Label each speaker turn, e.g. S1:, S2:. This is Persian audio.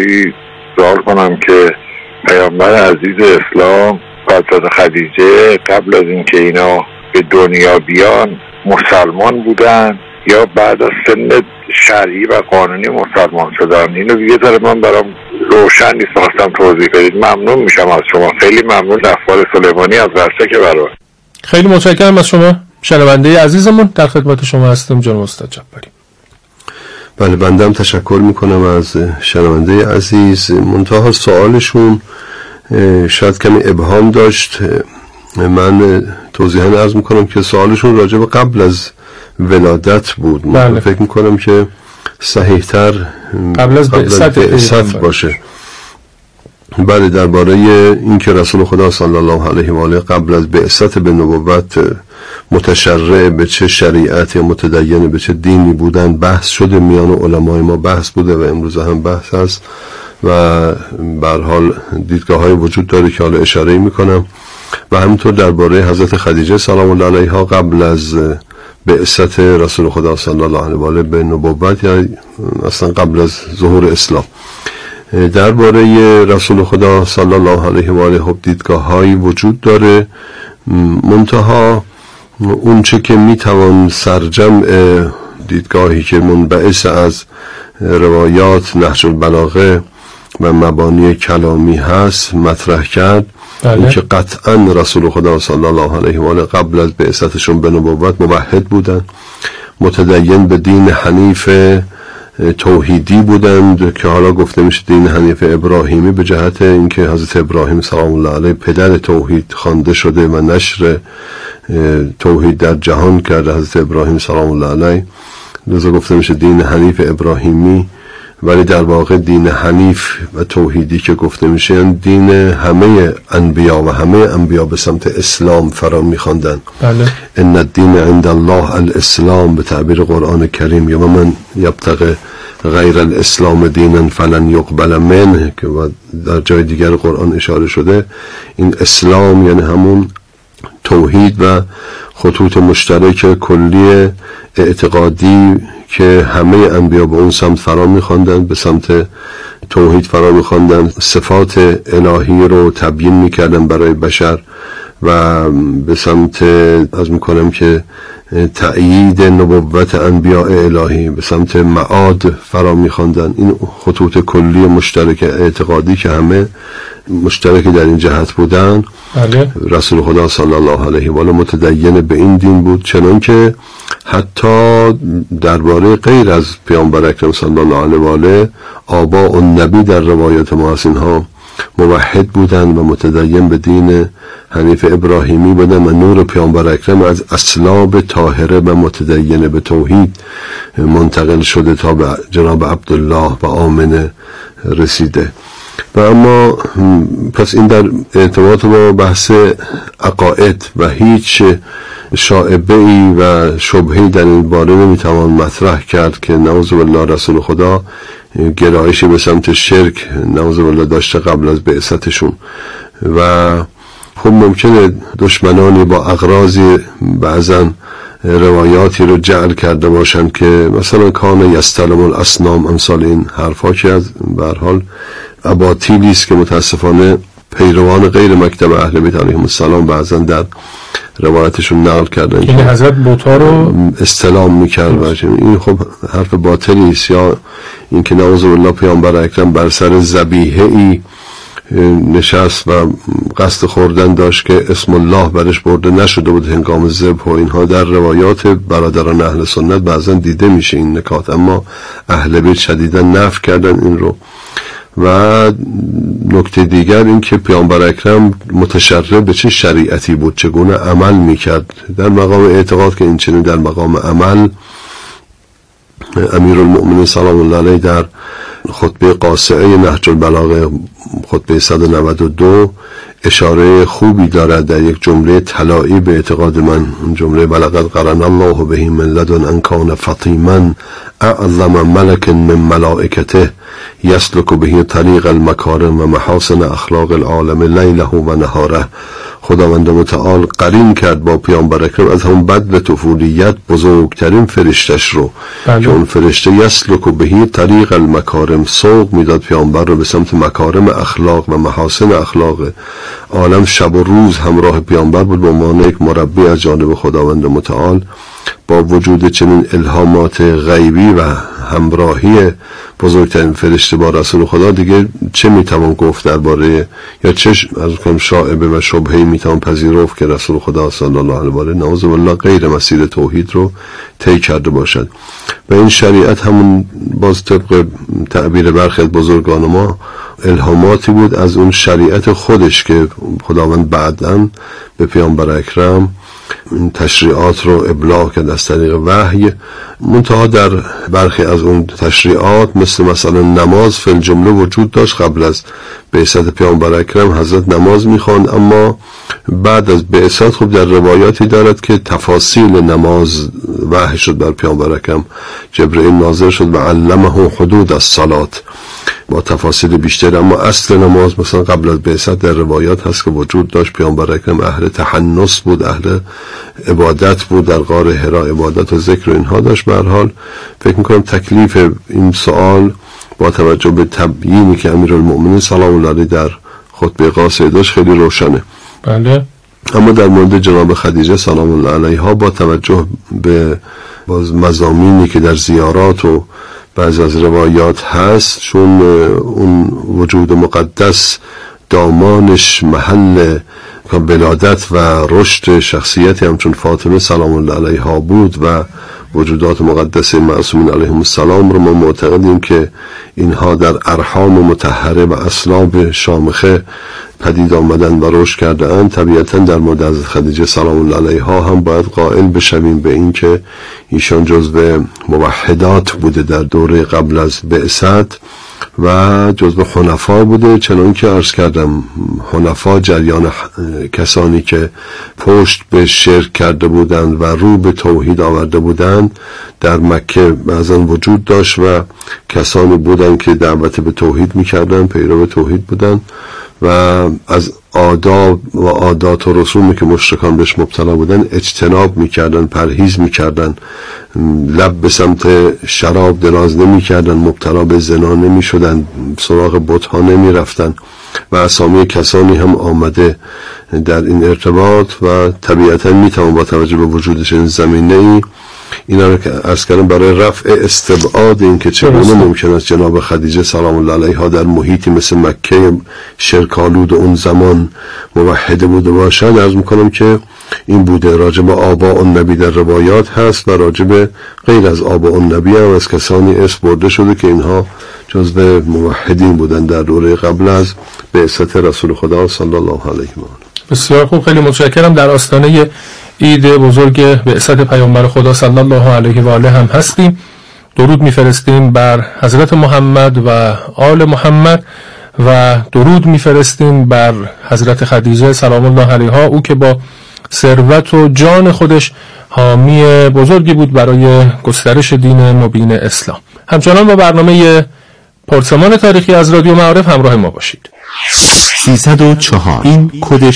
S1: نوری سوال کنم که پیامبر عزیز اسلام حضرت خدیجه قبل از اینکه اینا به دنیا بیان مسلمان بودن یا بعد از سن شرعی و قانونی مسلمان شدن؟ اینو یه ذره من برام روشن نیست خواستم توضیح بدید. ممنون میشم از شما. خیلی ممنون افوال سلیمانی از که برای
S2: خیلی متشکرم از شما. شنونده عزیزمون در خدمت شما هستم جناب استاد جباری.
S3: بله بندم تشکر می‌کنم از شنونده عزیز. منتها سوالشون شاید کمی ابهام داشت. من توضیحا عرض می‌کنم که سوالشون راجع به قبل از ولادت بود. بله. فکر می‌کنم که صحیحتر
S2: قبل از بعثت
S3: باشه. بله درباره اینکه رسول خدا صلی الله علیه و آله قبل از بعثت به نبوت متشرع به چه شریعت یا متدین به چه دینی بودن بحث شده میان علمای ما بحث بوده و امروز هم بحث هست و بر حال دیدگاه های وجود داره که حالا اشاره می‌کنم. و همینطور درباره حضرت خدیجه سلام الله علیها قبل از بعثت رسول خدا صلی الله علیه و آله به نبوت یا اصلا قبل از ظهور اسلام. درباره رسول خدا صلی الله علیه و آله خب دیدگاه هایی وجود داره. منتها اونچه که می‌توان سرجمع دیدگاهی که منبعث از روایات نحج البلاغه و مبانی کلامی هست مطرح کرد. بله. اینکه قطعا رسول خدا صلی الله علیه و آله قبل از بعثتشون به نبوت موحد بودن. متدین به دین حنیف توحیدی بودند که حالا گفته میشه دین حنیف ابراهیمی به جهت اینکه حضرت ابراهیم سلام الله علیه پدر توحید خوانده شده و نشر توحید در جهان کرده حضرت ابراهیم سلام الله علیه. لذا گفته میشه دین حنیف ابراهیمی ولی در واقع دین حنیف و توحیدی که گفته میشه یعنی دین همه انبیا و همه انبیا به سمت اسلام فرا میخواندن
S2: بله.
S3: ان الدین عند الله الاسلام به تعبیر قرآن کریم یا من یبتغ غیر الاسلام دینا فلن یقبل منه که در جای دیگر قرآن اشاره شده این اسلام یعنی همون توحید و خطوط مشترک کلی اعتقادی که همه انبیا به اون سمت فرا میخواندن به سمت توحید فرا میخواندن صفات الهی رو تبیین می‌کردن برای بشر و به سمت از می‌کنم که تأیید نبوت انبیاء الهی به سمت معاد فرا میخواندن. این خطوط کلی مشترک اعتقادی که همه مشترک در این جهت بودن
S2: بله.
S3: رسول خدا صلی الله علیه و آله متدین به این دین بود چنان که حتی درباره غیر از پیامبر اکرم صلی الله علیه و آله آبا و نبی در روایات ما ها موحد بودند و متدین به دین حنیف ابراهیمی بودن و نور پیامبر اکرم از اسلاب طاهره و متدین به توحید منتقل شده تا به جناب عبدالله و آمنه رسیده و اما پس این در ارتباط با بحث عقاید و هیچ شاعبه ای و شبهی در این باره نمی‌توان مطرح کرد که نوز بالله رسول خدا گرایشی به سمت شرک نوز بالله داشته قبل از بعثتشون. و خب ممکنه دشمنانی با اغراضی بعضا روایاتی رو جعل کرده باشند که مثلا کان یستلم الاسنام امثال این حرفا که از حال اباطیلی است که متاسفانه پیروان غیر مکتب اهل بیت علیهم السلام بعضا در روایتشون نقل کردن
S2: این حضرت بوتا رو
S3: استلام می‌کرد این خب حرف باطلی است. یا اینکه نعوذ بالله پیامبر اکرم بر سر زبیحه ای نشست و قصد خوردن داشت که اسم الله برش برده نشده بود. هنگام زبه و اینها در روایات برادران اهل سنت بعضا دیده میشه این نکات. اما اهل بیت شدیدا نف کردن این رو. و نکته دیگر این که پیامبر اکرم متشرع به چه شریعتی بود چگونه عمل می‌کرد. در مقام اعتقاد که این چنین در مقام عمل امیر المؤمنین سلام الله علیه در خطبه قاسعه نهج البلاغه خطبه 192 اشاره خوبی دارد در یک جمله طلایی به اعتقاد من. جمله بلغت قرن الله به من لدن ان کان فطیما اعظم ملک من ملائکته یسلک به طریق المکارم و محاسن اخلاق العالم لیله و نهاره. خداوند متعال قرین کرد با پیامبر اکرم از همون بدل طفولیت بزرگترین فرشتش رو. بله. که اون فرشته یسلک و بهی طریق المکارم سوق می‌داد پیامبر رو به سمت مکارم اخلاق و محاسن اخلاق. عالم شب و روز همراه پیامبر بود به عنوان یک مربی از جانب خداوند متعال. با وجود چنین الهامات غیبی و همراهی بزرگترین فرشته با رسول خدا دیگه چه می‌توان گفت درباره یا چه از کنم شاعبه و شبهه می‌توان پذیرفت که رسول خدا صلی الله علیه و آله نعوذ بالله غیر مسیر توحید رو طی کرده باشد؟ و این شریعت همون باز طبق تعبیر برخی بزرگان ما الهاماتی بود از اون شریعت خودش که خداوند بعدا به پیامبر اکرم این تشریعات رو ابلاغ کرد از طریق وحی. منتها در برخی از اون تشریعات مثل مثلا نماز فل جمله وجود داشت. قبل از بعثت پیامبر اکرم حضرت نماز می‌خواند. اما بعد از بعثت خب در روایاتی دارد که تفاصیل نماز وحی شد بر پیامبر اکرم. جبرئیل ناظر شد و علمه حدود از صلات با تفاصیل بیشتر اما اصل نماز مثلا قبل از بعثت در روایات هست که وجود داشت. پیامبر اکرم اهل تحنس بود اهل عبادت بود در غار هرا عبادت و ذکر و اینها داشت. به حال فکر می‌کنم تکلیف این سوال با توجه به تبیینی که امیرالمؤمنین سلام الله علیه در خطبه قاصده داشت خیلی روشنه.
S2: بله.
S3: اما در مورد جناب خدیجه سلام الله علیها با توجه به باز مزامینی که در زیارات و بعض از روایات هست چون اون وجود مقدس دامانش محل بلادت و رشد شخصیتی همچون فاطمه سلام الله علیها بود و وجودات مقدس معصومین علیهم السلام رو ما معتقدیم که اینها در ارحام متحره و اسلاب شامخه پدید آمدن و رشد کرده اند طبیعتا در مورد از خدیجه سلام الله علیها هم باید قائل بشویم به اینکه ایشان جزو موحدات بوده در دوره قبل از بعثت و جزو خنفا بوده چنان که عرض کردم خنفا جریان کسانی که پشت به شرک کرده بودند و رو به توحید آورده بودند در مکه بعضا وجود داشت و کسانی بودند که دعوت به توحید می‌کردند پیرو توحید بودند و از آداب و عادات و رسومی که مشرکان بهش مبتلا بودن اجتناب می‌کردن پرهیز می‌کردن لب به سمت شراب دراز نمی‌کردن مبتلا به زنا نمی‌شدن سراغ بتها نمی‌رفتن و اسامی کسانی هم آمده در این ارتباط و طبیعتا می‌توان با توجه به وجودش این زمینه ای اینا رو که ارز کردم برای رفع استبعاد این که چگونه ممکن است جناب خدیجه سلام الله علیها در محیطی مثل مکه شرکالود اون زمان موحده بوده باشد. ارز می‌کنم که این بوده. راجب آبا اون نبی در روایات هست و راجب غیر از آبا اون نبی هم از کسانی اسم برده شده که اینها جزو موحدین بودن در دوره قبل از بعثت رسول خدا صلی الله علیه و
S2: بسیار خوب. خیلی متشکرم. در آستانه عید بزرگ بعثت پیامبر خدا صلی الله علیه و آله هم هستیم. درود میفرستیم بر حضرت محمد و آل محمد و درود میفرستیم بر حضرت خدیجه سلام الله علیها او که با ثروت و جان خودش حامی بزرگی بود برای گسترش دین مبین اسلام. همچنان با برنامه پرسمان تاریخی از رادیو معارف همراه ما باشید.
S4: 304 این کد